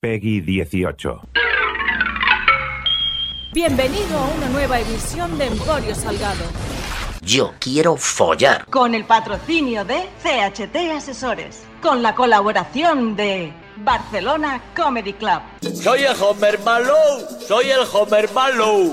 Peggy 18. Bienvenido a una nueva edición de Emporio Salgado. Yo quiero follar. Con el patrocinio de CHT Asesores. Con la colaboración de Barcelona Comedy Club. Soy el Homer Malou. Soy el Homer Malou.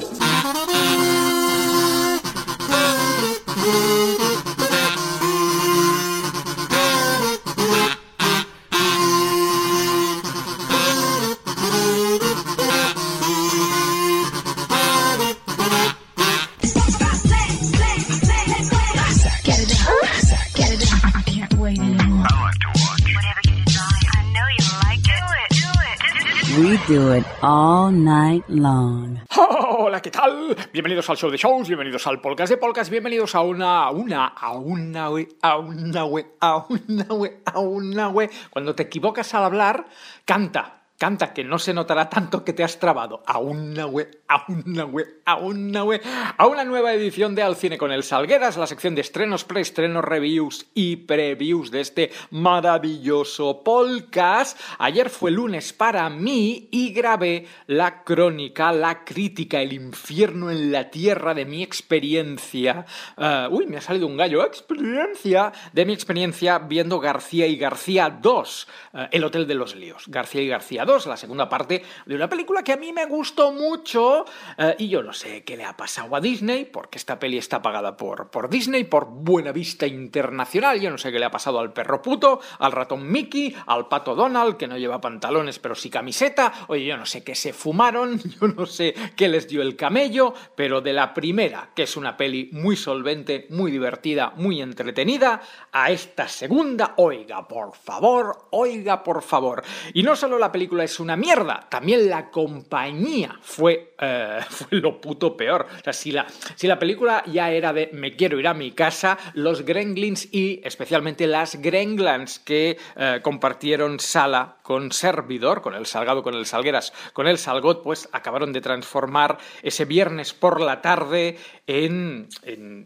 Do it. All night long. Hola, ¿qué tal? Bienvenidos al show de shows, bienvenidos al podcast de podcast, bienvenidos a una, a una, a una, we, a una, we, a una, we, a una, we. Cuando te equivocas al hablar, canta. Canta, que no se notará tanto que te has trabado. A una we, a una we, a una we. A una nueva edición de Al Cine con el Salgueras, la sección de estrenos, preestrenos, reviews y previews de este maravilloso podcast. Ayer fue lunes para mí y grabé la crónica, la crítica, el infierno en la tierra de mi experiencia. eh, uy, me ha salido un gallo. Experiencia. De mi experiencia viendo García y García 2, eh, El Hotel de los Líos. García y García 2, la segunda parte de una película que a mí me gustó mucho eh, y yo no sé qué le ha pasado a Disney, porque esta peli está pagada por, por Disney, por Buena Vista Internacional, yo no sé qué le ha pasado al perro puto, al ratón Mickey, al pato Donald, que no lleva pantalones pero sí camiseta, oye, yo no sé qué se fumaron, yo no sé qué les dio el camello, pero de la primera, que es una peli muy solvente, muy divertida, muy entretenida, a esta segunda, oiga, por favor, oiga, por favor. Y no solo la película es una mierda, también la compañía fue, eh, fue lo puto peor. O sea, si la, si la película ya era de me quiero ir a mi casa, los Gremlins y especialmente las Gremlins que eh, compartieron sala con servidor, con el Salgado, con el Salgueras, con el Salgot, pues acabaron de transformar ese viernes por la tarde en,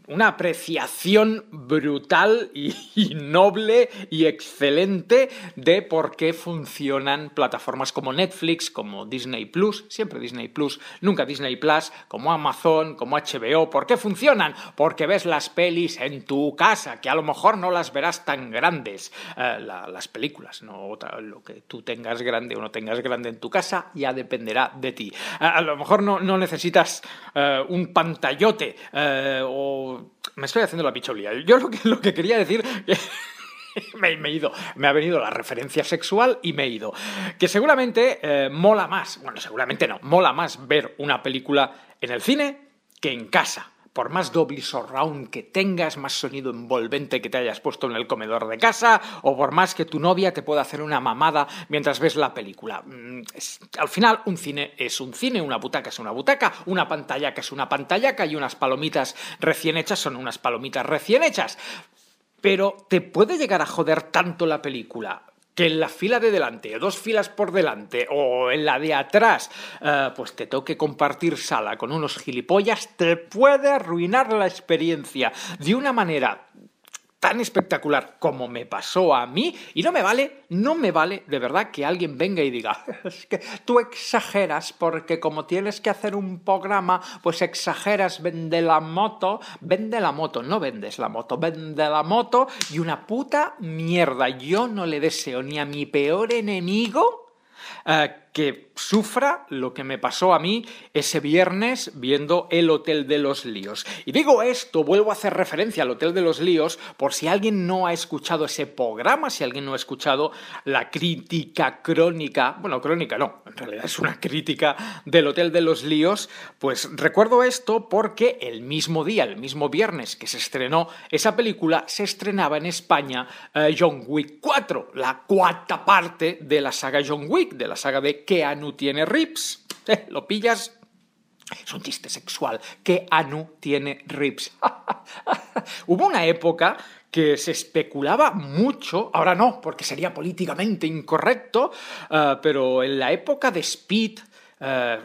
una apreciación brutal y, y noble y excelente de por qué funcionan plataformas como Netflix, como Disney Plus, siempre Disney Plus, nunca Disney Plus, como Amazon, como HBO. ¿Por qué funcionan? Porque ves las pelis en tu casa, que a lo mejor no las verás tan grandes. Eh, la- las películas, no otra- lo que tú tengas grande o no tengas grande en tu casa, ya dependerá de ti. A, lo mejor no, necesitas eh, un pantallote eh, o... Me estoy haciendo la picholía. Yo lo que, que quería decir... me, me he ido, me ha venido la referencia sexual y me he ido. Que seguramente eh, mola más, bueno, seguramente no, mola más ver una película en el cine que en casa. Por más doble surround que tengas, más sonido envolvente que te hayas puesto en el comedor de casa, o por más que tu novia te pueda hacer una mamada mientras ves la película. Mm, al final, un cine es un cine, una butaca es una butaca, una pantallaca es una pantallaca y unas palomitas recién hechas son unas palomitas recién hechas. Pero te puede llegar a joder tanto la película que en la fila de delante, dos filas por delante o en la de atrás, eh, pues te toque compartir sala con unos gilipollas, te puede arruinar la experiencia de una manera tan espectacular como me pasó a mí y no me vale, no me vale de verdad que alguien venga y diga, es que tú exageras porque como tienes que hacer un programa, pues exageras, vende la moto, vende la moto, no vendes la moto, vende la moto y una puta mierda. Yo no le deseo ni a mi peor enemigo eh, que sufra lo que me pasó a mí ese viernes viendo El Hotel de los Líos. Y digo esto, vuelvo a hacer referencia al Hotel de los Líos, por si alguien no ha escuchado ese programa, si alguien no ha escuchado la crítica crónica, bueno, crónica no, en realidad es una crítica del Hotel de los Líos, pues recuerdo esto porque el mismo día, el mismo viernes que se estrenó esa película, se estrenaba en España eh, John Wick 4, la cuarta parte de la saga John Wick, de la saga de Keanu tiene rips. Eh, ¿Lo pillas? Es un chiste sexual. Keanu tiene rips. Hubo una época que se especulaba mucho, ahora no, porque sería políticamente incorrecto, eh, pero en la época de Speed, eh,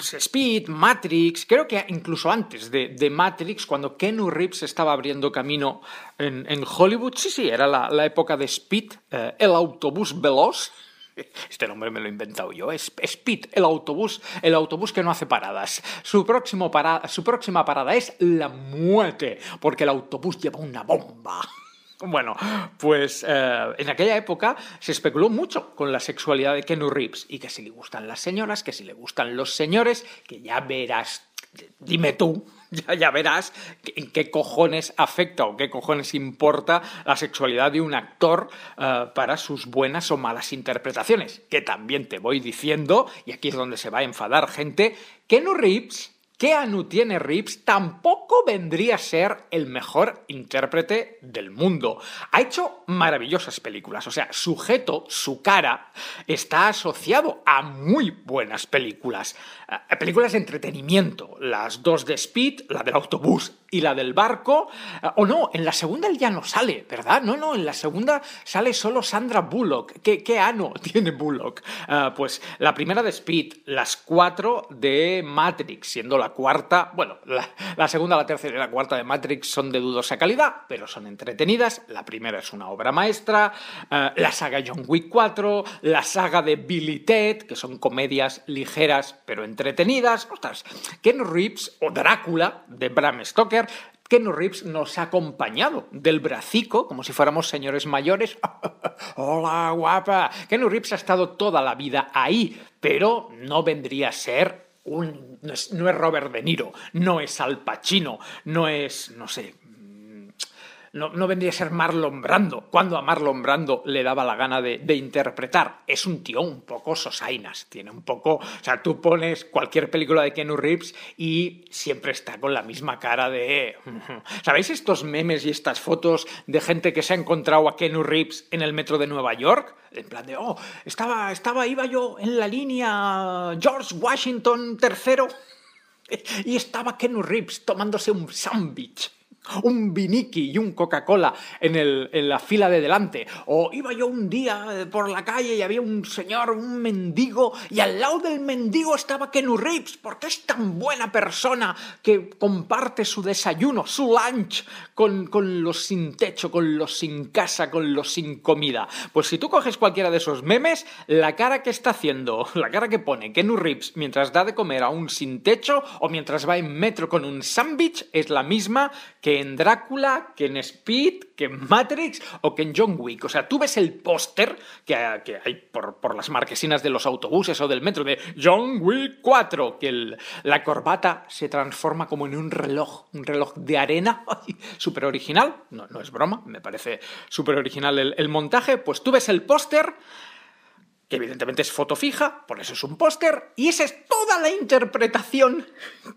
Speed, Matrix, creo que incluso antes de, Matrix, cuando Keanu Reeves estaba abriendo camino en, Hollywood, sí, sí, era la, época de Speed, el autobús veloz, Este nombre me lo he inventado yo. Es Speed, el autobús, el autobús que no hace paradas. Su, próximo su próxima parada es la muerte, porque el autobús lleva una bomba. Bueno, pues eh, en aquella época se especuló mucho con la sexualidad de Keanu Reeves y que si le gustan las señoras, que si le gustan los señores, que ya verás, dime tú, ya, verás en qué cojones afecta o qué cojones importa la sexualidad de un actor eh, para sus buenas o malas interpretaciones. Que también te voy diciendo, y aquí es donde se va a enfadar gente, Keanu Reeves Keanu tiene Reeves tampoco vendría a ser el mejor intérprete del mundo. Ha hecho maravillosas películas, o sea, sujeto, su cara, está asociado a muy buenas películas. Eh, películas de entretenimiento, las dos de Speed, la del autobús y la del barco. Eh, o no, en la segunda él ya no sale, ¿verdad? No, no, en la segunda sale solo Sandra Bullock. ¿Qué, qué ano tiene Bullock? Eh, pues la primera de Speed, las cuatro de Matrix, siendo la cuarta, bueno, la, segunda, la tercera y la cuarta de Matrix son de dudosa calidad, pero son entretenidas. La primera es una obra maestra, eh, la saga John Wick 4, la saga de Billy Ted, que son comedias ligeras pero entretenidas. Ostras, Ken Reeves o Drácula de Bram Stoker Ken Reeves nos ha acompañado del bracico, como si fuéramos señores mayores. Hola, guapa. Ken Reeves ha estado toda la vida ahí, pero no vendría a ser un... No es, no es Robert De Niro, no es Al Pacino, no es, no sé, no, no, vendría a ser Marlon Brando, cuando a Marlon Brando le daba la gana de, interpretar. Es un tío un poco sosainas, tiene un poco... O sea, tú pones cualquier película de Keanu Reeves y siempre está con la misma cara de... ¿Sabéis estos memes y estas fotos de gente que se ha encontrado a Keanu Reeves en el metro de Nueva York? En plan de, oh, estaba, estaba, iba yo en la línea George Washington III y estaba Keanu Reeves tomándose un sándwich un viniki y un Coca-Cola en, en la fila de delante. O iba yo un día por la calle y había un señor, un mendigo, y al lado del mendigo estaba Kenu Reeves, porque es tan buena persona que comparte su desayuno, su lunch, con, con los sin techo, con los sin casa, con los sin comida. Pues si tú coges cualquiera de esos memes, la cara que está haciendo, la cara que pone Kenu Reeves mientras da de comer a un sin techo o mientras va en metro con un sándwich es la misma que en Drácula, que en Speed, que en Matrix o que en John Wick. O sea, tú ves el póster que, que, hay por, las marquesinas de los autobuses o del metro de John Wick 4, que la corbata se transforma como en un reloj, un reloj de arena, súper original. No, es broma, me parece súper original el montaje. Pues tú ves el póster evidentemente es foto fija, por eso es un póster, y esa es toda la interpretación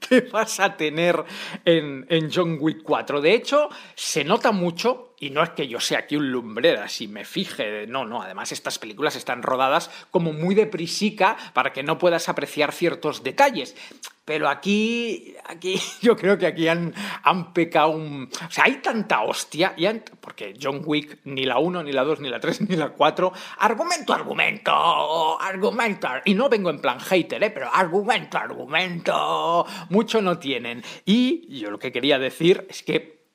que vas a tener en, en, John Wick 4. De hecho, se nota mucho, y no es que yo sea aquí un lumbrera, si me fije, no, no, además estas películas están rodadas como muy deprisica para que no puedas apreciar ciertos detalles. Pero aquí, aquí, yo creo que aquí han, han pecado un... O sea, hay tanta hostia, y han, porque John Wick, ni la 1, ni la 2, ni la 3, ni la 4, argumento, argumento, argumento, y no vengo en plan hater, ¿eh? pero argumento, argumento, mucho no tienen. Y yo lo que quería decir es que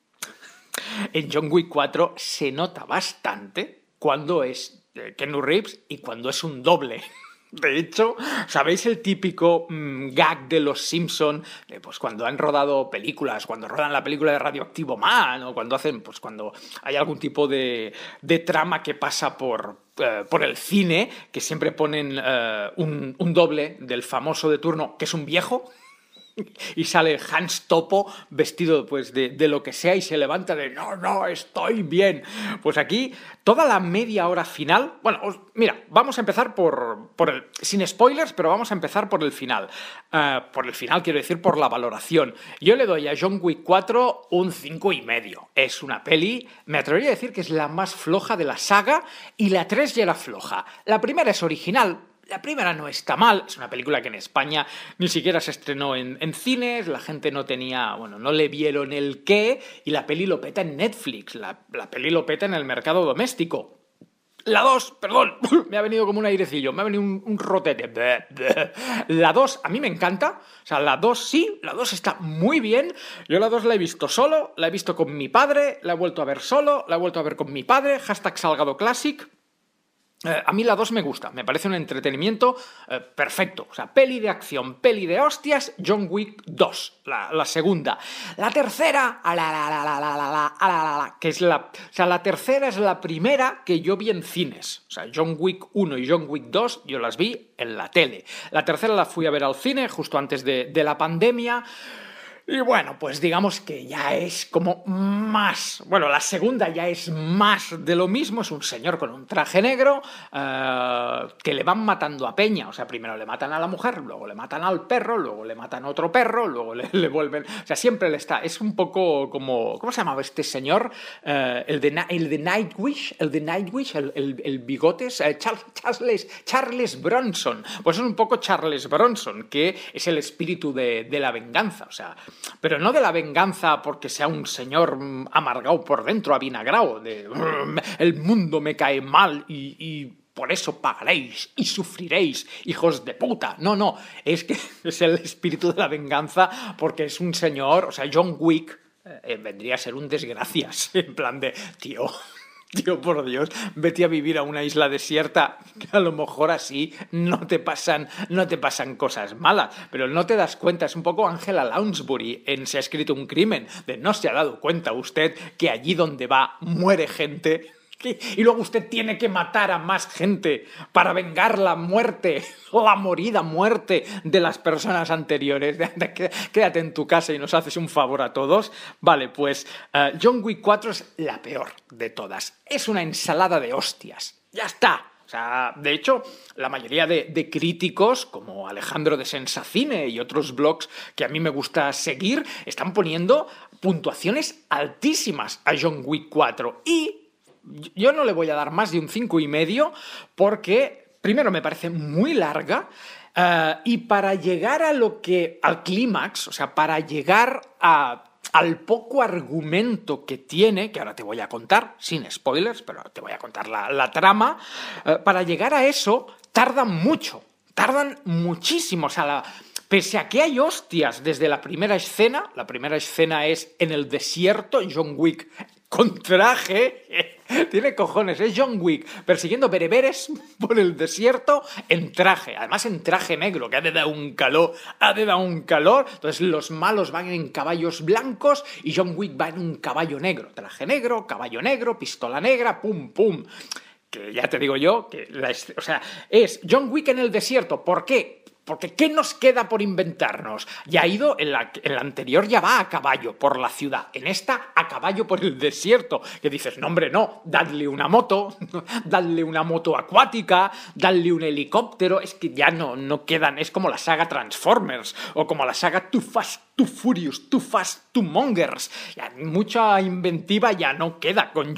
en John Wick 4 se nota bastante cuando es Kenu Reeves y cuando es un doble. De hecho, ¿sabéis el típico mmm, gag de los Simpson? Pues cuando han rodado películas, cuando rodan la película de Radioactivo Man, o cuando hacen, pues cuando hay algún tipo de, de trama que pasa por, eh, por el cine, que siempre ponen eh, un, un doble del famoso de turno, que es un viejo, y sale Hans Topo vestido pues de, de, lo que sea y se levanta de no, no, estoy bien. Pues aquí toda la media hora final, bueno, mira, vamos a empezar por, por el, sin spoilers, pero vamos a empezar por el final. Uh, por el final quiero decir por la valoración. Yo le doy a John Wick 4 un 5 y medio. Es una peli, me atrevería a decir que es la más floja de la saga y la 3 ya era floja. La primera es original, la primera no está mal, es una película que en España ni siquiera se estrenó en, en, cines, la gente no tenía, bueno, no le vieron el qué, y la peli lo peta en Netflix, la, la peli lo peta en el mercado doméstico. La 2, perdón, me ha venido como un airecillo, me ha venido un, un rotete. La 2 a mí me encanta, o sea, la 2 sí, la 2 está muy bien. Yo la 2 la he visto solo, la he visto con mi padre, la he vuelto a ver solo, la he vuelto a ver con mi padre, hashtag Salgado Classic. Eh, a mí la 2 me gusta, me parece un entretenimiento eh, perfecto. O sea, peli de acción, peli de hostias, John Wick 2, la, segunda. La tercera, la, que es la... O sea, la tercera es la primera que yo vi en cines. O sea, John Wick 1 y John Wick 2 yo las vi en la tele. La tercera la fui a ver al cine justo antes de, de la pandemia. Y bueno, pues digamos que ya es como más. Bueno, la segunda ya es más de lo mismo. Es un señor con un traje negro eh, que le van matando a Peña. O sea, primero le matan a la mujer, luego le matan al perro, luego le matan a otro perro, luego le, vuelven. O sea, siempre le está. Es un poco como. ¿Cómo se llamaba este señor? Eh, el, de, el de Nightwish, el de Nightwish, el, el, el bigotes. eh, Charles, Charles, Charles Bronson. Pues es un poco Charles Bronson, que es el espíritu de, de la venganza. O sea, pero no de la venganza porque sea un señor mm, amargado por dentro, avinagrado, de "Mm, el mundo me cae mal y, por eso pagaréis y sufriréis, hijos de puta. No, no, es que es el espíritu de la venganza porque es un señor, o sea, John Wick eh, vendría a ser un desgracias, en plan de, tío, Tío, por Dios, vete a vivir a una isla desierta, que a lo mejor así no te pasan, no te pasan cosas malas, pero no te das cuenta, es un poco Angela Lounsbury en Se ha escrito un crimen, de no se ha dado cuenta usted que allí donde va muere gente. Y luego usted tiene que matar a más gente para vengar la muerte, la morida muerte de las personas anteriores. Quédate en tu casa y nos haces un favor a todos. Vale, pues eh, John Wick 4 es la peor de todas. Es una ensalada de hostias. Ya está. O sea, de hecho, la mayoría de, de críticos, como Alejandro de Sensacine y otros blogs que a mí me gusta seguir, están poniendo puntuaciones altísimas a John Wick 4. Y yo no le voy a dar más de un cinco y medio porque, primero, me parece muy larga. eh, y para llegar a lo que. al clímax, o sea, para llegar a al poco argumento que tiene, que ahora te voy a contar, sin spoilers, pero te voy a contar la, la trama, eh, para llegar a eso tardan mucho, tardan muchísimo, o sea, pese a que hay hostias desde la primera escena, la primera escena es en el desierto, John Wick con traje, tiene cojones, es John Wick persiguiendo bereberes por el desierto en traje, además en traje negro, que ha de dar un calor, ha de dar un calor, entonces los malos van en caballos blancos y John Wick va en un caballo negro, traje negro, caballo negro, pistola negra, pum, pum. Que ya te digo yo, que la o sea, es John Wick en el desierto, ¿por qué? Porque ¿qué nos queda por inventarnos? Ya ha ido, en la, anterior ya va a caballo por la ciudad, en esta a caballo por el desierto. Que dices, no hombre, no, dadle una moto, dadle una moto acuática, dadle un helicóptero, es que ya no, no quedan, es como la saga Transformers o como la saga Too Fast, Too Furious, Too Fast, Too Mongers. Mucha inventiva ya no queda con,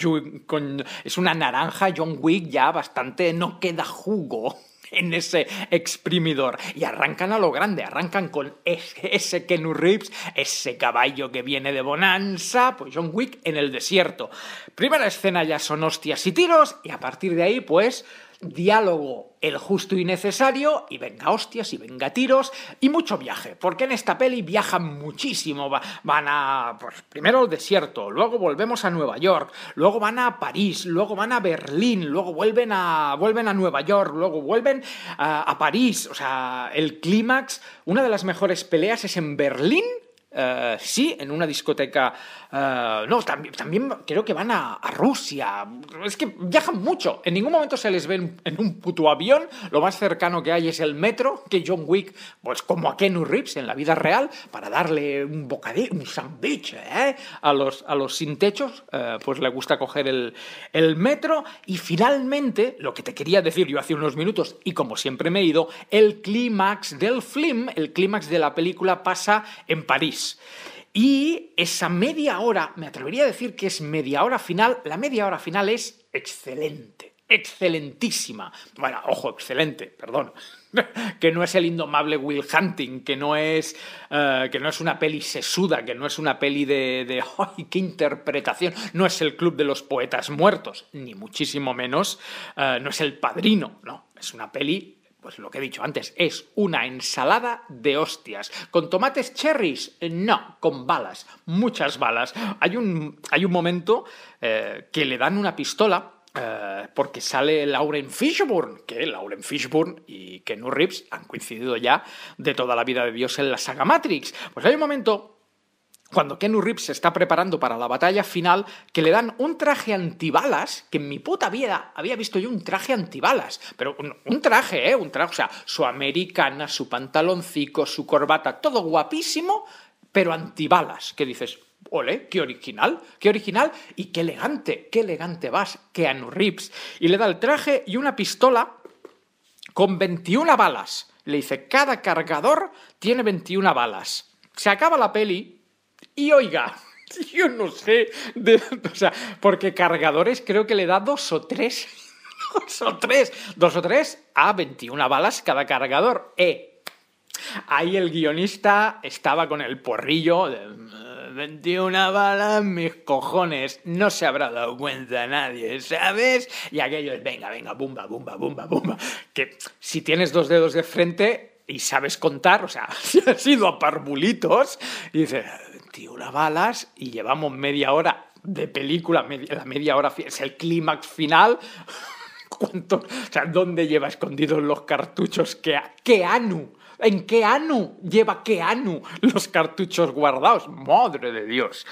con... Es una naranja John Wick ya bastante... no queda jugo en ese exprimidor y arrancan a lo grande, arrancan con ese, ese Kenu Reeves, ese caballo que viene de Bonanza, pues John Wick en el desierto. Primera escena ya son hostias y tiros y a partir de ahí pues diálogo el justo y necesario y venga hostias y venga tiros y mucho viaje, porque en esta peli viajan muchísimo, Va- van a pues primero al desierto, luego volvemos a Nueva York, luego van a París, luego van a Berlín, luego vuelven a vuelven a Nueva York, luego vuelven a, a París, o sea, el clímax, una de las mejores peleas es en Berlín eh, sí, en una discoteca. eh, no, también, creo que van a, Rusia. Es que viajan mucho. En ningún momento se les ve en, en un puto avión. Lo más cercano que hay es el metro, que John Wick, pues como a Kenu Reeves en la vida real, para darle un bocadillo, un sándwich ¿eh? a, los, a los sin techos, eh, pues le gusta coger el, el metro. Y finalmente, lo que te quería decir yo hace unos minutos, y como siempre me he ido, el clímax del film, el clímax de la película pasa en París. Y esa media hora, me atrevería a decir que es media hora final, la media hora final es excelente, excelentísima. Bueno, ojo, excelente, perdón. que no es el indomable Will Hunting, que no es, eh, que no es una peli sesuda, que no es una peli de, ¡ay, qué interpretación! No es el Club de los Poetas Muertos, ni muchísimo menos, eh, no es el Padrino, no, es una peli pues lo que he dicho antes, es una ensalada de hostias. ¿Con tomates cherries? No, con balas, muchas balas. Hay un, hay un momento eh, que le dan una pistola eh, porque sale Lauren Fishburne, que Lauren Fishburne y Kenu Reeves han coincidido ya de toda la vida de Dios en la saga Matrix. Pues hay un momento cuando Kenu Reeves se está preparando para la batalla final, que le dan un traje antibalas, que en mi puta vida había visto yo un traje antibalas, pero un, traje, ¿eh? Un traje, o sea, su americana, su pantaloncico, su corbata, todo guapísimo, pero antibalas, que dices, ole, qué original, qué original y qué elegante, qué elegante vas, Keanu Reeves. Y le da el traje y una pistola con 21 balas. Le dice, cada cargador tiene 21 balas. Se acaba la peli y oiga, yo no sé, de- o sea, porque cargadores creo que le da dos o tres, dos o tres, dos o tres a 21 balas cada cargador. Eh, ahí el guionista estaba con el porrillo de "Eh, 21 balas, mis cojones, no se habrá dado cuenta nadie, ¿sabes? Y aquello es, venga, venga, bumba, bumba, bumba, bumba. Que si tienes dos dedos de frente y sabes contar, o sea, si has ido a parvulitos, y dices, 21 balas y llevamos media hora de película, media- la media hora es el clímax final. ¿Cuánto? O sea, ¿dónde lleva escondidos los cartuchos? ¿Qué, qué anu? ¿En qué anu lleva qué anu los cartuchos guardados? Madre de Dios.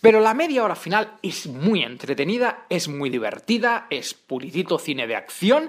Pero la media hora final es muy entretenida, es muy divertida, es puritito cine de acción.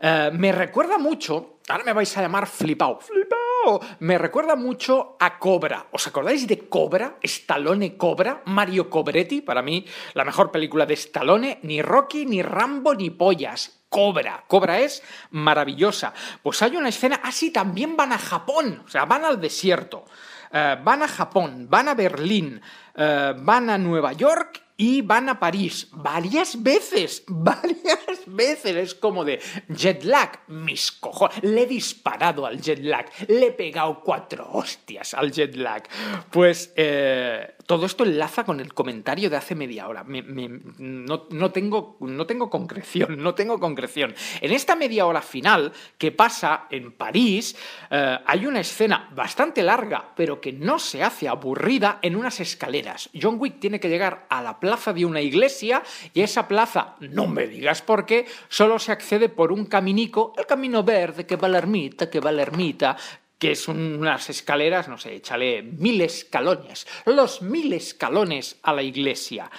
Eh, me recuerda mucho, ahora me vais a llamar flipao, flipao, me recuerda mucho a Cobra. ¿Os acordáis de Cobra? Stallone Cobra, Mario Cobretti, para mí la mejor película de Stallone, ni Rocky, ni Rambo, ni Pollas. Cobra. Cobra es maravillosa. Pues hay una escena, así también van a Japón, o sea, van al desierto. Eh, van a Japón, van a Berlín, eh, van a Nueva York y van a París. Varias veces, varias veces. Es como de jet lag, mis cojones. Le he disparado al jet lag, le he pegado cuatro hostias al jet lag. Pues eh, todo esto enlaza con el comentario de hace media hora. No, no tengo, no tengo concreción, no tengo concreción. En esta media hora final que pasa en París, eh, hay una escena bastante larga, pero que no se hace aburrida en unas escaleras. John Wick tiene que llegar a la plaza de una iglesia y esa plaza, no me digas por qué, solo se accede por un caminico, el camino verde que va a la ermita, que va a la ermita, que son unas escaleras, no sé, échale mil escalones, los mil escalones a la iglesia.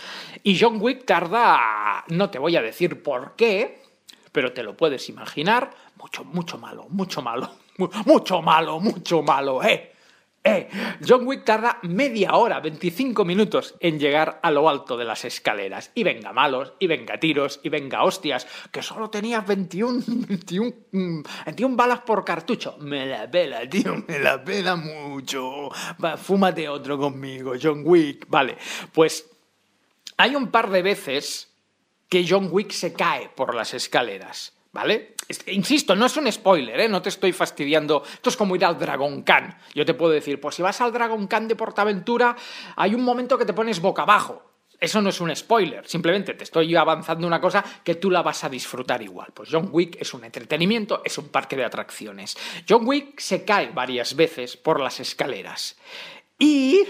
Y John Wick tarda, no te voy a decir por qué, pero te lo puedes imaginar, mucho, mucho malo, mucho malo, mu- mucho malo, mucho malo, eh. Eh, John Wick tarda media hora, 25 minutos en llegar a lo alto de las escaleras. Y venga malos, y venga tiros, y venga hostias, que solo tenías 21, 21, mm, 21 balas por cartucho. Me la pela, tío, me la pela mucho. Va, fúmate otro conmigo, John Wick. Vale, pues hay un par de veces que John Wick se cae por las escaleras, ¿vale? Insisto, no es un spoiler, ¿eh? No te estoy fastidiando. Esto es como ir al Dragon Khan. Yo te puedo decir, pues si vas al Dragon Khan de Portaventura, hay un momento que te pones boca abajo. Eso no es un spoiler, simplemente te estoy avanzando una cosa que tú la vas a disfrutar igual. Pues John Wick es un entretenimiento, es un parque de atracciones. John Wick se cae varias veces por las escaleras. Y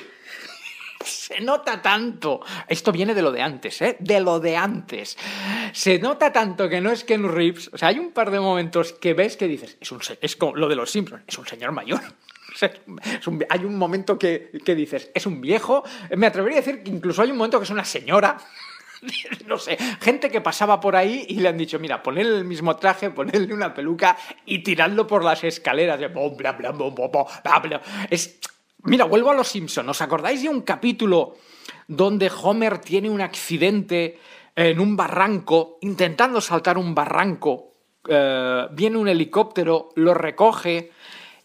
se nota tanto. Esto viene de lo de antes, ¿eh? De lo de antes. Se nota tanto que no es Ken Reeves. O sea, hay un par de momentos que ves que dices, es, un, es como lo de los Simpsons, es un señor mayor. Es un- hay un momento que, que dices, es un viejo. Me atrevería a decir que incluso hay un momento que es una señora. No sé, gente que pasaba por ahí y le han dicho, mira, ponedle el mismo traje, ponedle una peluca y tiradlo por las escaleras. de bla, bla, bom, bom, bla, bla. Es... Mira, vuelvo a los Simpson. ¿Os acordáis de un capítulo donde Homer tiene un accidente en un barranco, intentando saltar un barranco? eh, viene un helicóptero, lo recoge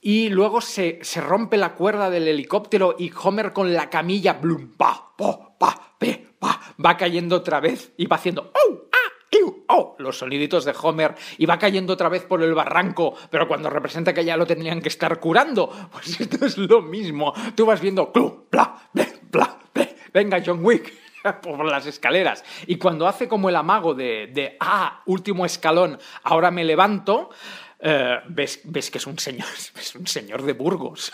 y luego se, se rompe la cuerda del helicóptero y Homer con la camilla blum, pa, po, pa, pe, pa, va cayendo otra vez y va haciendo ¡oh! ¡ah! ¡Oh! los soniditos de Homer y va cayendo otra vez por el barranco, pero cuando representa que ya lo tendrían que estar curando, pues esto es lo mismo. Tú vas viendo clu, bla, ble, bla, ble. venga John Wick por las escaleras. Y cuando hace como el amago de, ah, último escalón, ahora me levanto, eh, ves, ves que es un señor, es un señor de Burgos.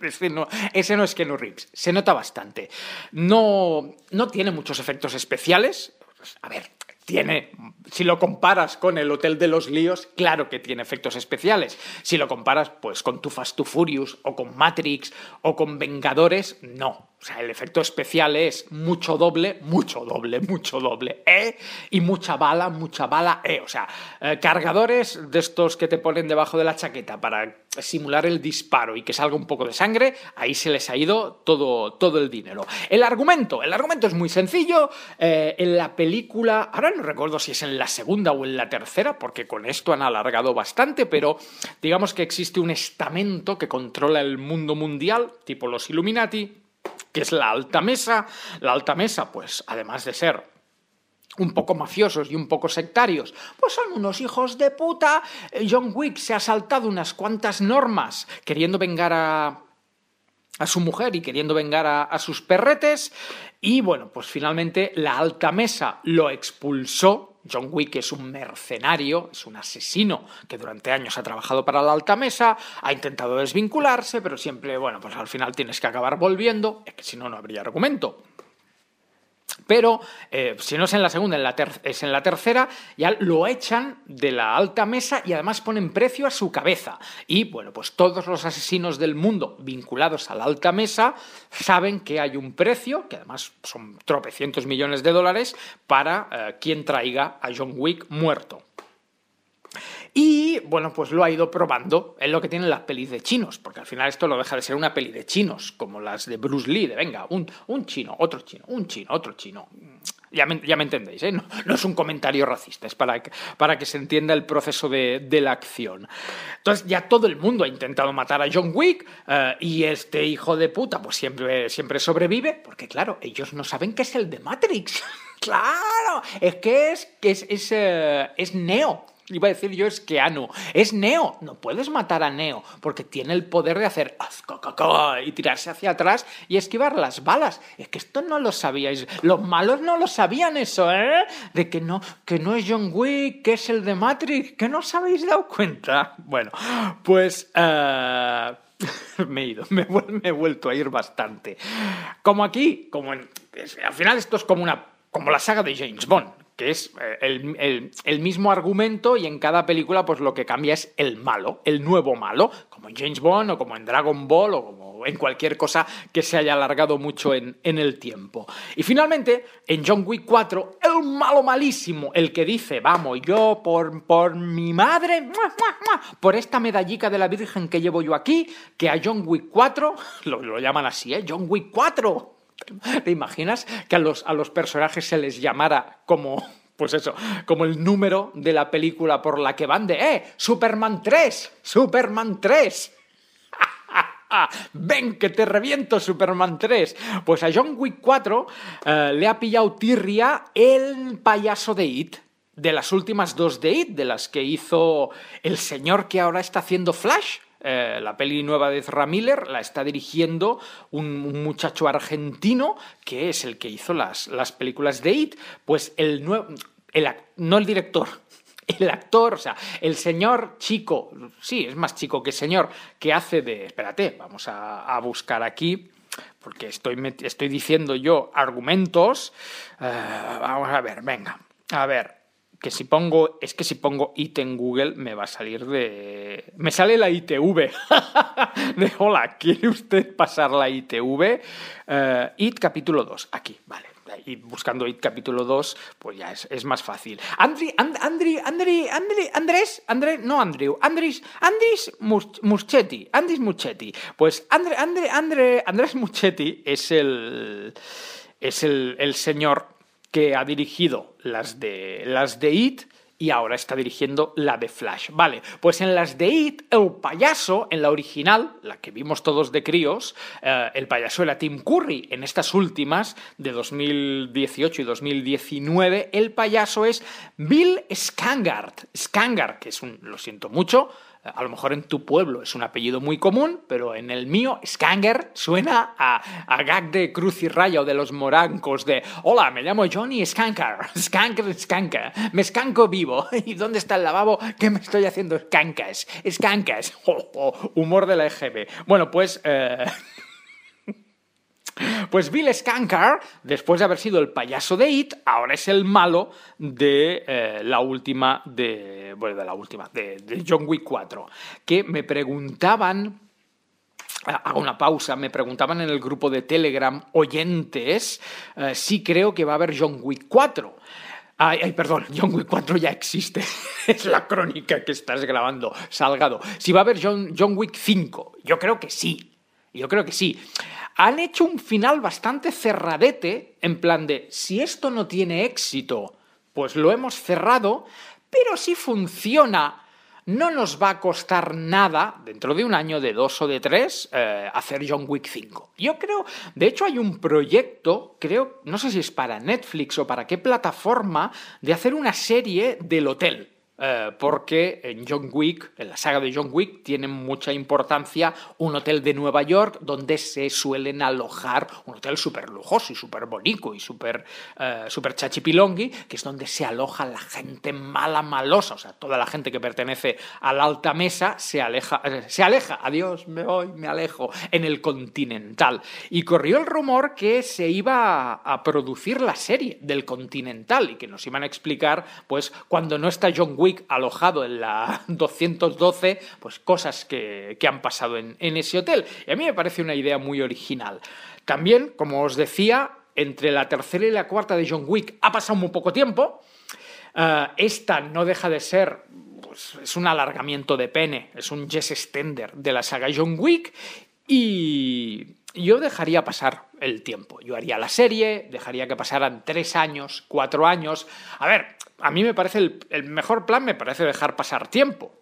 Ese no, es Keanu Reeves. Se nota bastante. No, no tiene muchos efectos especiales. A ver, tiene, si lo comparas con el Hotel de los Líos, claro que tiene efectos especiales. Si lo comparas pues con Tu Fast to Furious o con Matrix o con Vengadores, no. O sea, el efecto especial es mucho doble, mucho doble, mucho doble, ¿eh? Y mucha bala, mucha bala, ¿eh? O sea, eh, cargadores de estos que te ponen debajo de la chaqueta para simular el disparo y que salga un poco de sangre, ahí se les ha ido todo, todo el dinero. El argumento, el argumento es muy sencillo. eh, en la película, ahora no recuerdo si es en la segunda o en la tercera, porque con esto han alargado bastante, pero digamos que existe un estamento que controla el mundo mundial, tipo los Illuminati, que es la alta mesa. La alta mesa, pues, además de ser un poco mafiosos y un poco sectarios, pues son unos hijos de puta. Eh, John Wick se ha saltado unas cuantas normas queriendo vengar a, a su mujer y queriendo vengar a, a sus perretes. Y bueno, pues finalmente la alta mesa lo expulsó. John Wick es un mercenario, es un asesino que durante años ha trabajado para la alta mesa, ha intentado desvincularse, pero siempre, bueno, pues al final tienes que acabar volviendo, es que si no, no habría argumento. Pero eh, si no es en la segunda, en la es en la tercera, ya lo echan de la alta mesa y además ponen precio a su cabeza. Y bueno, pues todos los asesinos del mundo vinculados a la alta mesa saben que hay un precio, que además son tropecientos millones de dólares, para eh, quien traiga a John Wick muerto. Y bueno, pues lo ha ido probando. Es lo que tienen las pelis de chinos, porque al final esto no deja de ser una peli de chinos, como las de Bruce Lee, de venga, un, un chino, otro chino, un chino, otro chino. Ya me, ya me entendéis, ¿eh? No, no es un comentario racista, es para que, para que se entienda el proceso de, de la acción. Entonces ya todo el mundo ha intentado matar a John Wick eh, y este hijo de puta pues siempre, siempre sobrevive, porque claro, ellos no saben que es el de Matrix. claro, es que es, que es, es, eh, es Neo. Iba a decir yo es Keanu. Es Neo. No puedes matar a Neo porque tiene el poder de hacer y tirarse hacia atrás y esquivar las balas. Es que esto no lo sabíais. Los malos no lo sabían eso, ¿eh? De que no, que no es John Wick, que es el de Matrix, que no os habéis dado cuenta. Bueno, pues... eh, me he ido, me, he vuelto a ir bastante. Como aquí, como en, al final esto es como una como la saga de James Bond, que es eh, el, el- mismo argumento y en cada película pues lo que cambia es el malo, el nuevo malo, como en James Bond o como en Dragon Ball o como en cualquier cosa que se haya alargado mucho en, en el tiempo. Y finalmente, en John Wick 4, el malo malísimo, el que dice, vamos, yo por, por mi madre, por esta medallica de la Virgen que llevo yo aquí, que a John Wick 4, lo, lo llaman así, ¿eh? John Wick 4. ¿Te imaginas que a los, a los personajes se les llamara como, pues eso, como el número de la película por la que van de, ¡eh! Superman 3, Superman 3. Ven que te reviento Superman 3. Pues a John Wick 4 eh, le ha pillado tirria el payaso de It. De las últimas dos de It, de las que hizo el señor que ahora está haciendo Flash. Eh, la peli nueva de Ezra Miller la está dirigiendo un, muchacho argentino que es el que hizo las, las películas de. Pues el nuevo. El, no el director, el actor, o sea, el señor chico, sí, es más chico que señor, que hace de. Espérate, vamos a, buscar aquí, porque estoy, estoy diciendo yo argumentos. Eh, vamos a ver, venga, a ver. Que si pongo, es que si pongo IT en Google me va a salir de. Me sale la ITV. de hola, ¿quiere usted pasar la ITV? Eh, IT capítulo 2, aquí, vale y buscando IT capítulo 2, pues ya es, es más fácil. Andri, And- Andri, Andri, Andri, Andrés, Andrés, no Andrew, Andris Mus- Muschetti, Andris Muschetti. Pues Andre, Andre, Andre, Andrés Muschetti es el, es el, el señor que ha dirigido las de, las de IT y ahora está dirigiendo la de Flash. Vale, pues en las de It, el payaso, en la original, la que vimos todos de críos, eh, el payaso era Tim Curry. En estas últimas, de 2018 y 2019, el payaso es Bill Skangard. Skangard, que es un, lo siento mucho, a lo mejor en tu pueblo es un apellido muy común, pero en el mío, Skanger suena a, a gag de Cruz y Raya o de los morancos de Hola, me llamo Johnny Skanker, Skanker, Skanker, me escanco vivo. ¿Y dónde está el lavabo? que me estoy haciendo. Oh, oh, humor de la EGB. Bueno, pues... eh, Pues Bill Skankar, después de haber sido el payaso de It, ahora es el malo de eh, la última, de, bueno, de la última, de, John Wick 4. Que me preguntaban Hago una pausa. Me preguntaban en el grupo de Telegram oyentes eh, si creo que va a haber John Wick 4. Ay, ay, perdón, John Wick 4 ya existe. es la crónica que estás grabando, Salgado. Si va a haber John, John Wick 5, yo creo que sí. Yo creo que sí. Han hecho un final bastante cerradete, en plan de, si esto no tiene éxito, pues lo hemos cerrado, pero si funciona no nos va a costar nada, dentro de un año, de dos o de tres, eh, hacer John Wick 5. Yo creo, de hecho hay un proyecto, creo, no sé si es para Netflix o para qué plataforma, de hacer una serie del hotel. Eh, porque en John Wick, en la saga de John Wick, tiene mucha importancia un hotel de Nueva York donde se suelen alojar, un hotel súper lujoso y súper bonito y súper eh, super chachipilongui, que es donde se aloja la gente mala, malosa, o sea, toda la gente que pertenece a la alta mesa se aleja, eh, se aleja, adiós, me voy, me alejo, en el Continental. Y corrió el rumor que se iba a, a producir la serie del Continental y que nos iban a explicar, pues, cuando no está John Wick alojado en la 212, pues cosas que, que han pasado en, ese hotel. Y a mí me parece una idea muy original. También, como os decía, entre la tercera y la cuarta de John Wick ha pasado muy poco tiempo. Uh, esta no deja de ser pues, es un alargamiento de pene, es un Jess Stender de la saga John Wick y yo dejaría pasar el tiempo. Yo haría la serie, dejaría que pasaran tres años, cuatro años. A ver, a mí me parece el, el mejor plan, me parece dejar pasar tiempo.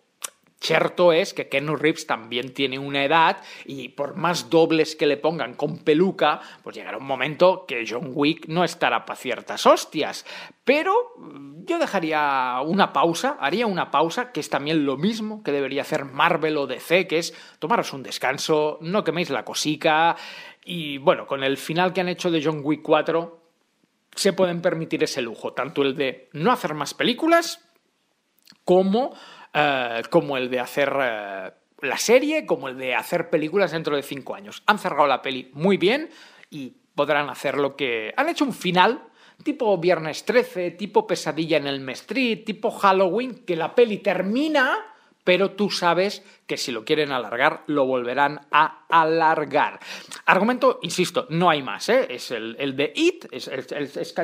Cierto es que Ken Reeves también tiene una edad y por más dobles que le pongan con peluca, pues llegará un momento que John Wick no estará para ciertas hostias. Pero yo dejaría una pausa, haría una pausa, que es también lo mismo que debería hacer Marvel o DC, que es tomaros un descanso, no queméis la cosica y bueno, con el final que han hecho de John Wick 4 se pueden permitir ese lujo, tanto el de no hacer más películas como Uh, como el de hacer uh, la serie, como el de hacer películas dentro de cinco años. Han cerrado la peli muy bien y podrán hacer lo que... Han hecho un final tipo Viernes 13, tipo Pesadilla en el Street, tipo Halloween, que la peli termina, pero tú sabes que si lo quieren alargar, lo volverán a alargar. Argumento, insisto, no hay más, ¿eh? Es el, el de It, es el, el, el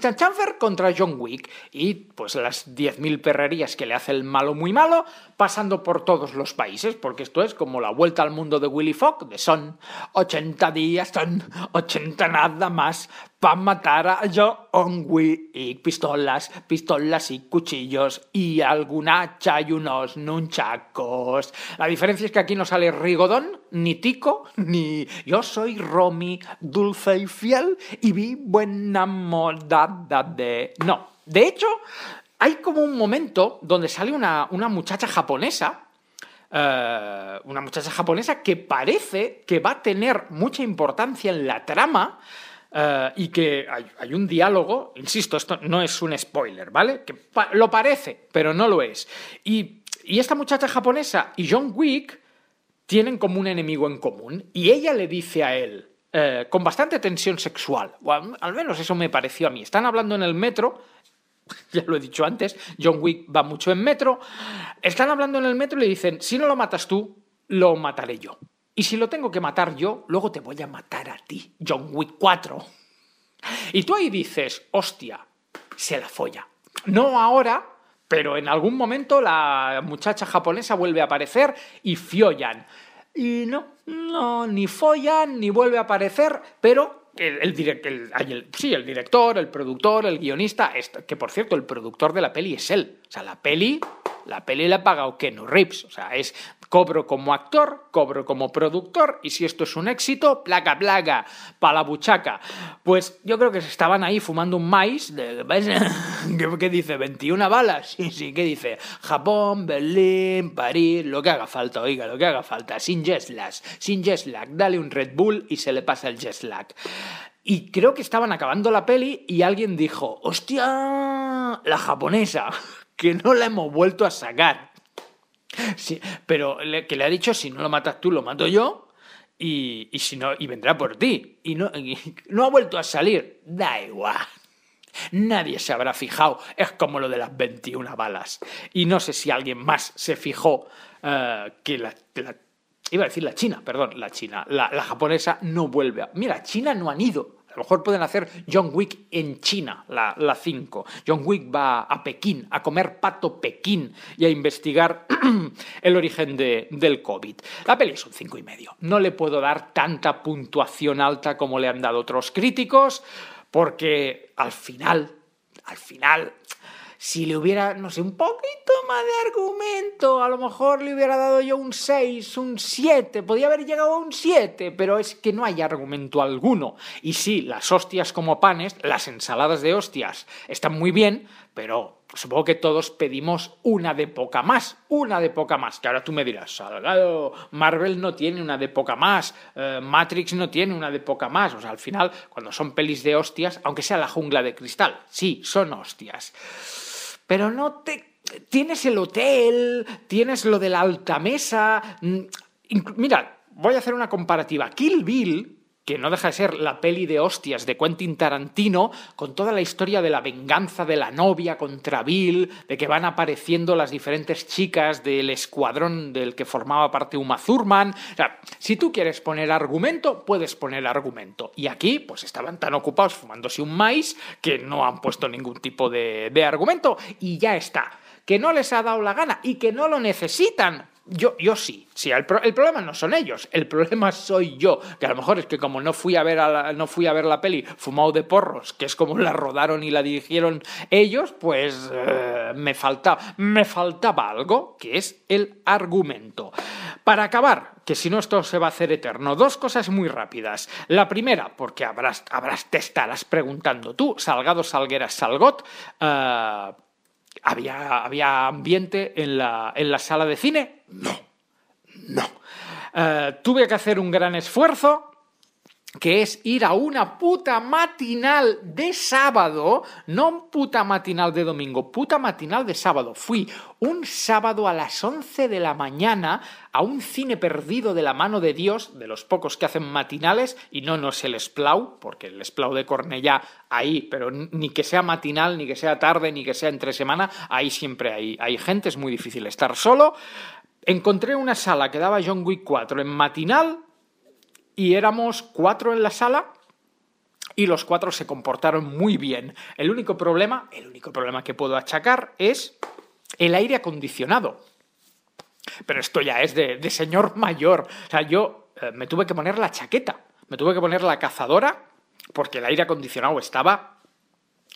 Chanchanfer contra John Wick. Y pues las 10.000 perrerías que le hace el malo muy malo, pasando por todos los países, porque esto es como la vuelta al mundo de Willy Fogg, de son 80 días, son 80 nada más, para matar a John Wick. Pistolas, pistolas y cuchillos y algo algún hacha y unos nunchacos. La diferencia es que aquí no sale Rigodón, ni Tico, ni yo soy Romy, dulce y fiel y vivo enamorada de... No, de hecho, hay como un momento donde sale una, una muchacha japonesa Uh, una muchacha japonesa que parece que va a tener mucha importancia en la trama Uh, y que hay, un diálogo, insisto, esto no es un spoiler, ¿vale? Que lo parece, pero no lo es. Y, esta muchacha japonesa y John Wick tienen como un enemigo en común y ella le dice a él, eh, con bastante tensión sexual, o al, menos eso me pareció a mí, están hablando en el metro, ya lo he dicho antes, John Wick va mucho en metro, están hablando en el metro y le dicen, si no lo matas tú, lo mataré yo. Y si lo tengo que matar yo, luego te voy a matar a ti, John Wick 4. Y tú ahí dices, hostia, se la folla. No ahora, pero en algún momento la muchacha japonesa vuelve a aparecer y fiollan. Y no, no, ni follan, ni vuelve a aparecer, pero el, sí, el director, el productor, el guionista, que por cierto, el productor de la peli es él. O sea, la peli, la peli la ha pagado Kenu Reeves. O sea, es cobro como actor, cobro como productor, y si esto es un éxito, placa, placa, pa' la buchaca. Pues yo creo que se estaban ahí fumando un maíz, de, ¿qué dice? ¿21 balas? Sí, sí, ¿qué dice? Japón, Berlín, París, lo que haga falta, oiga, lo que haga falta, sin jet lag, sin jet lag, dale un Red Bull y se le pasa el jet lag. Y creo que estaban acabando la peli y alguien dijo, hostia, la japonesa, que no la hemos vuelto a sacar. Sí, pero que le ha dicho, si no lo matas tú, lo mato yo. y, y si no, y vendrá por ti. Y no, no ha vuelto a salir. Da igual. Nadie se habrá fijado. Es como lo de las 21 balas. Y no sé si alguien más se fijó eh, que la, la- Iba a decir la China, perdón, la China. La, la japonesa no vuelve a... Mira, China no han ido. Lo mejor pueden hacer John Wick en China, la, la 5. John Wick va a Pekín, a comer pato Pekín y a investigar el origen de- del COVID. La peli es un 5 y medio. No le puedo dar tanta puntuación alta como le han dado otros críticos, porque al final, al final, si le hubiera, no sé, un poquito más de argumento, a lo mejor le hubiera dado yo un 6, un 7, podía haber llegado a un 7, pero es que no hay argumento alguno. Y sí, las hostias como panes, las ensaladas de hostias están muy bien, pero supongo que todos pedimos una de poca más, una de poca más. Que ahora tú me dirás, Salgado, Marvel no tiene una de poca más, eh, Matrix no tiene una de poca más. O sea, al final, cuando son pelis de hostias, aunque sea la jungla de cristal, sí, son hostias pero no te... Tienes el hotel, tienes lo de la alta mesa... mm, Mira, voy a hacer una comparativa. Kill Bill, que no deja de ser la peli de hostias de Quentin Tarantino, con toda la historia de la venganza de la novia contra Bill, de que van apareciendo las diferentes chicas del escuadrón del que formaba parte Uma Thurman. O sea, si tú quieres poner argumento, puedes poner argumento. Y aquí, pues estaban tan ocupados fumándose un maíz que no han puesto ningún tipo de, de argumento y ya está. Que no les ha dado la gana y que no lo necesitan. Yo, yo sí, sí el, pro- el problema no son ellos, el problema soy yo, que a lo mejor es que como no fui a ver a la, no fui a ver la peli fumado de porros, que es como la rodaron y la dirigieron ellos, pues eh, me faltaba me faltaba algo, que es el argumento. Para acabar, que si no esto se va a hacer eterno, dos cosas muy rápidas. La primera, porque habrás, habrás te estarás preguntando tú, Salgado Salgueras Salgot, eh, ¿Había, ¿Había ambiente en la, en la sala de cine? No, no. Eh, tuve que hacer un gran esfuerzo, que es ir a una puta matinal de sábado, no puta matinal de domingo, puta matinal de sábado. Fui un sábado a las 11 de la mañana a un cine perdido de la mano de Dios, de los pocos que hacen matinales, y no, no es el Splau, porque el Splau de Cornellá ahí, pero ni que sea matinal, ni que sea tarde, ni que sea entre semana, ahí siempre hay, hay gente, es muy difícil estar solo. Encontré una sala que daba John Wick 4 en matinal, y éramos cuatro en la sala y los cuatro se comportaron muy bien. El único problema, el único problema que puedo achacar es el aire acondicionado. Pero esto ya es de, señor mayor. O sea, yo eh, me tuve que poner la chaqueta, me tuve que poner la cazadora porque el aire acondicionado estaba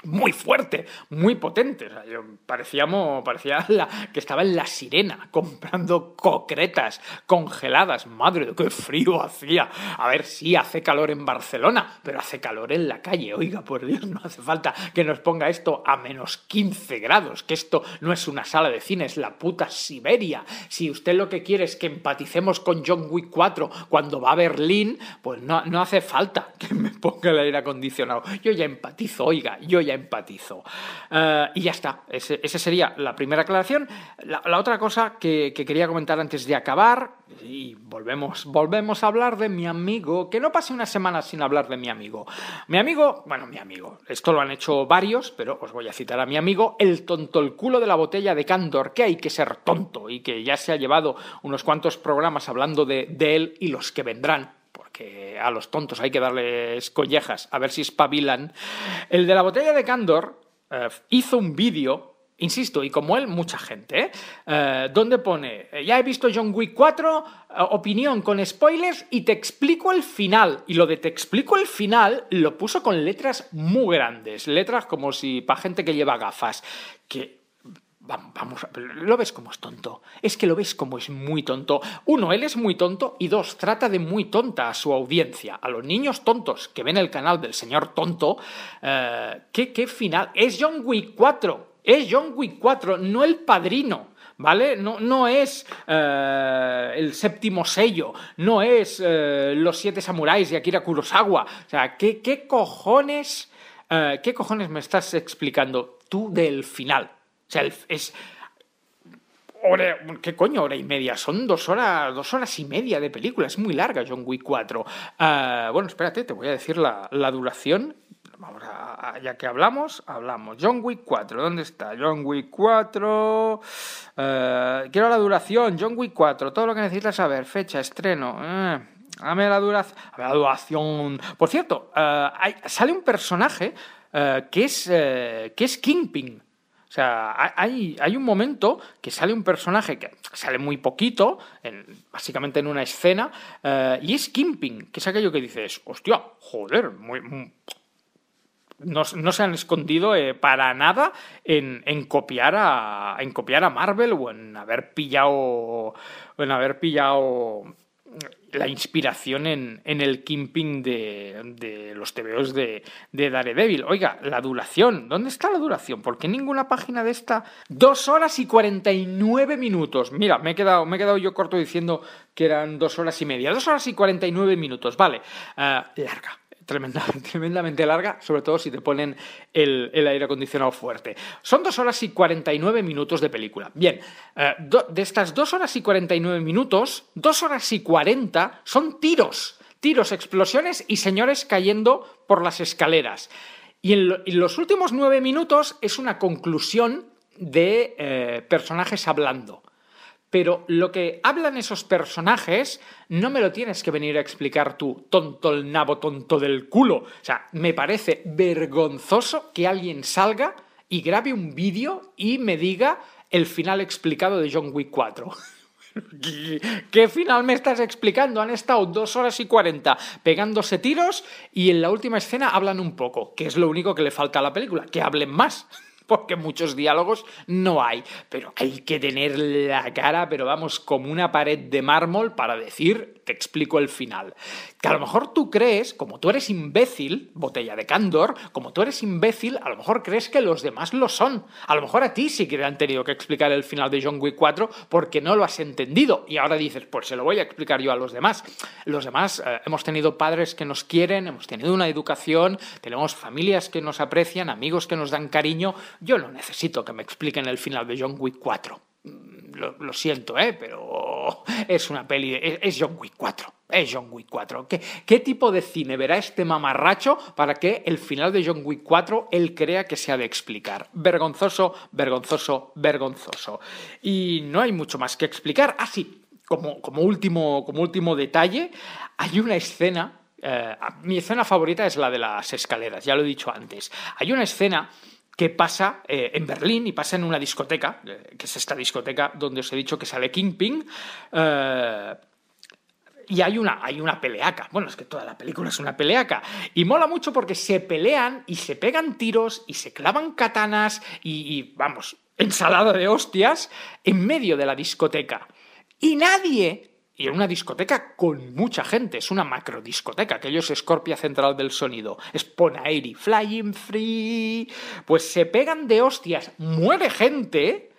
muy fuerte, muy potente. O sea, yo parecíamos, parecía que estaba en la sirena comprando concretas congeladas. Madre qué frío hacía. A ver, sí, hace calor en Barcelona, pero hace calor en la calle. Oiga, por Dios, no hace falta que nos ponga esto a menos 15 grados, que esto no es una sala de cine, es la puta Siberia. Si usted lo que quiere es que empaticemos con John Wick 4 cuando va a Berlín, pues no, no hace falta que me ponga el aire acondicionado. Yo ya empatizo, oiga, yo ya empatizo. Eh, y ya está, esa sería la primera aclaración. La, otra cosa que, que quería comentar antes de acabar, y volvemos, volvemos a hablar de mi amigo, que no pase una semana sin hablar de mi amigo. Mi amigo, bueno, mi amigo, esto lo han hecho varios, pero os voy a citar a mi amigo, el tonto el culo de la botella de Candor, que hay que ser tonto y que ya se ha llevado unos cuantos programas hablando de, de él y los que vendrán porque a los tontos hay que darles collejas, a ver si espabilan. El de la botella de Candor eh, hizo un vídeo, insisto, y como él, mucha gente, ¿eh? Donde pone, eh, ya he visto John Wick 4, eh, opinión con spoilers y te explico el final. Y lo de te explico el final lo puso con letras muy grandes, letras como si para gente que lleva gafas, que Vamos, lo ves como es tonto. Es que lo ves como es muy tonto. Uno, él es muy tonto y dos, trata de muy tonta a su audiencia, a los niños tontos que ven el canal del señor tonto. eh, ¿qué, ¿Qué final? Es John Wick 4. Es John Wick 4, no el padrino. ¿Vale? No, no es eh, el séptimo sello, no es eh, los siete samuráis de Akira Kurosawa. O sea, ¿qué, qué cojones, qué cojones me estás explicando tú del final? Sea, es ¿qué coño? Hora y media. Son dos horas, dos horas y media de película. Es muy larga John Wick 4. Ah, bueno, espérate, te voy a decir la, duración. Vamos ya que hablamos, hablamos. John Wick 4, ¿dónde está? John Wick 4. eh, quiero la duración. John Wick 4, todo lo que necesitas saber. Fecha, estreno. eh, dame la duración. la duración. Por cierto, eh, sale un personaje eh, que, es, que es Kingpin. O sea, ha- hay, hay un momento que sale un personaje que sale muy poquito, en- básicamente en una escena, eh, y es Kingpin, que es aquello que dices, hostia, joder, muy, muy- no, no se han escondido eh, para nada en, en copiar a, en copiar a Marvel o en haber pillado en haber pillado la inspiración en, en el Kingpin de, de los TVOs de, de Daredevil. Oiga, la duración, ¿dónde está la duración? ¿Por qué ninguna página de esta? Dos horas y 49 minutos. Mira, me he quedado, me he quedado yo corto diciendo que eran dos horas y media. Dos horas y 49 minutos, vale. Ah, larga. Tremenda- tremendamente larga, sobre todo si te ponen el, aire acondicionado fuerte. Son dos horas y 49 minutos de película. Bien, eh, de estas dos horas y 49 minutos, dos horas y 40 son tiros. Tiros, explosiones y señores cayendo por las escaleras. Y en, los últimos nueve minutos es una conclusión de eh, personajes hablando. Pero lo que hablan esos personajes no me lo tienes que venir a explicar tú, tonto el nabo, tonto del culo. O sea, me parece vergonzoso que alguien salga y grabe un vídeo y me diga el final explicado de John Wick 4. ¿Qué final me estás explicando? Han estado dos horas y cuarenta pegándose tiros y en la última escena hablan un poco, que es lo único que le falta a la película, que hablen más. Porque muchos diálogos no hay, pero hay que tener la cara, pero vamos, como una pared de mármol para decir, te explico el final. Que a lo mejor tú crees, como tú eres imbécil, botella de candor, como tú eres imbécil, a lo mejor crees que los demás lo son. A lo mejor a ti sí que te han tenido que explicar el final de John Wick 4 porque no lo has entendido. Y ahora dices, pues se lo voy a explicar yo a los demás. Los demás eh, hemos tenido padres que nos quieren, hemos tenido una educación, tenemos familias que nos aprecian, amigos que nos dan cariño. Yo no necesito que me expliquen el final de John Wick 4. Mm, Lo, siento, ¿eh? pero es una peli, es, es John Wick 4. Es John Wick 4. ¿Qué, ¿Qué tipo de cine verá este mamarracho para que el final de John Wick 4 él crea que se ha de explicar? Vergonzoso, vergonzoso, vergonzoso. Y no hay mucho más que explicar. Ah, sí, como, como, último, como último detalle, hay una escena. eh, mi escena favorita es la de las escaleras, ya lo he dicho antes. Hay una escena que pasa eh, en Berlín y pasa en una discoteca, eh, que es esta discoteca donde os he dicho que sale Kingpin. eh, y hay una, hay una peleaca. Bueno, es que toda la película es una peleaca. Y mola mucho porque se pelean y se pegan tiros y se clavan katanas y, y, vamos, ensalada de hostias en medio de la discoteca. Y nadie, y en una discoteca con mucha gente, es una macro discoteca, aquello es Scorpia Central del Sonido, es Ponaeri, Flying Free, pues se pegan de hostias, muere gente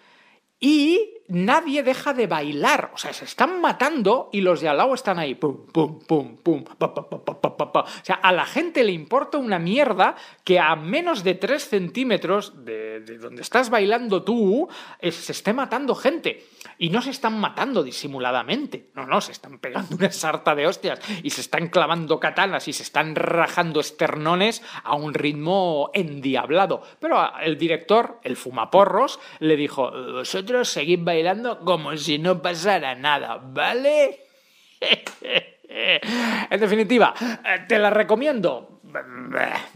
y nadie deja de bailar. O sea, se están matando y los de al lado están ahí. Pum, pum, pum, pum. Pa, pa, pa. O sea, a la gente le importa una mierda que a menos de 3 centímetros de, de donde estás bailando tú eh, se esté matando gente. Y no se están matando disimuladamente. No, no, se están pegando una sarta de hostias y se están clavando katanas y se están rajando esternones a un ritmo endiablado. Pero el director, el fumaporros, le dijo, vosotros seguid bailando como si no pasara nada, ¿vale? en definitiva, eh, ¿te la recomiendo?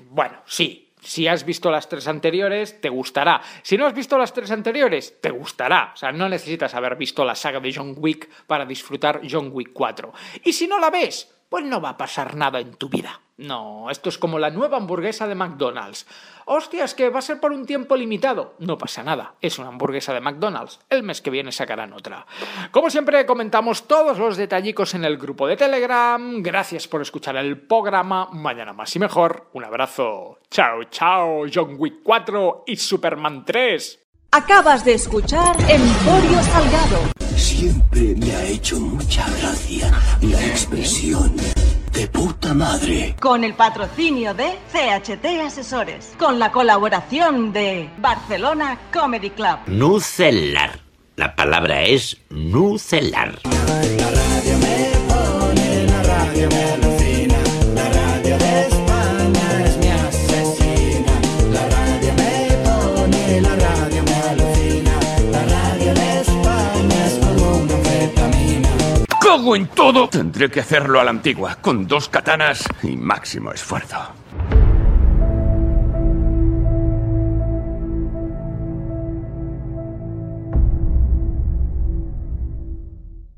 Bueno, sí. Si has visto las tres anteriores, te gustará. Si no has visto las tres anteriores, te gustará. O sea, no necesitas haber visto la saga de John Wick para disfrutar John Wick 4. Y si no la ves, pues no va a pasar nada en tu vida. No, esto es como la nueva hamburguesa de McDonald's. Hostias, que va a ser por un tiempo limitado. No pasa nada, es una hamburguesa de McDonald's. El mes que viene sacarán otra. Como siempre, comentamos todos los detallicos en el grupo de Telegram. Gracias por escuchar el programa. Mañana más y mejor. Un abrazo. Chao, chao, John Wick 4 y Superman 3. Acabas de escuchar Emporio Salgado. Siempre me ha hecho mucha gracia la expresión de puta madre. Con el patrocinio de CHT Asesores. Con la colaboración de Barcelona Comedy Club. Nucelar. La palabra es nucelar. ¡Cago en todo! Tendré que hacerlo a la antigua, con dos katanas y máximo esfuerzo.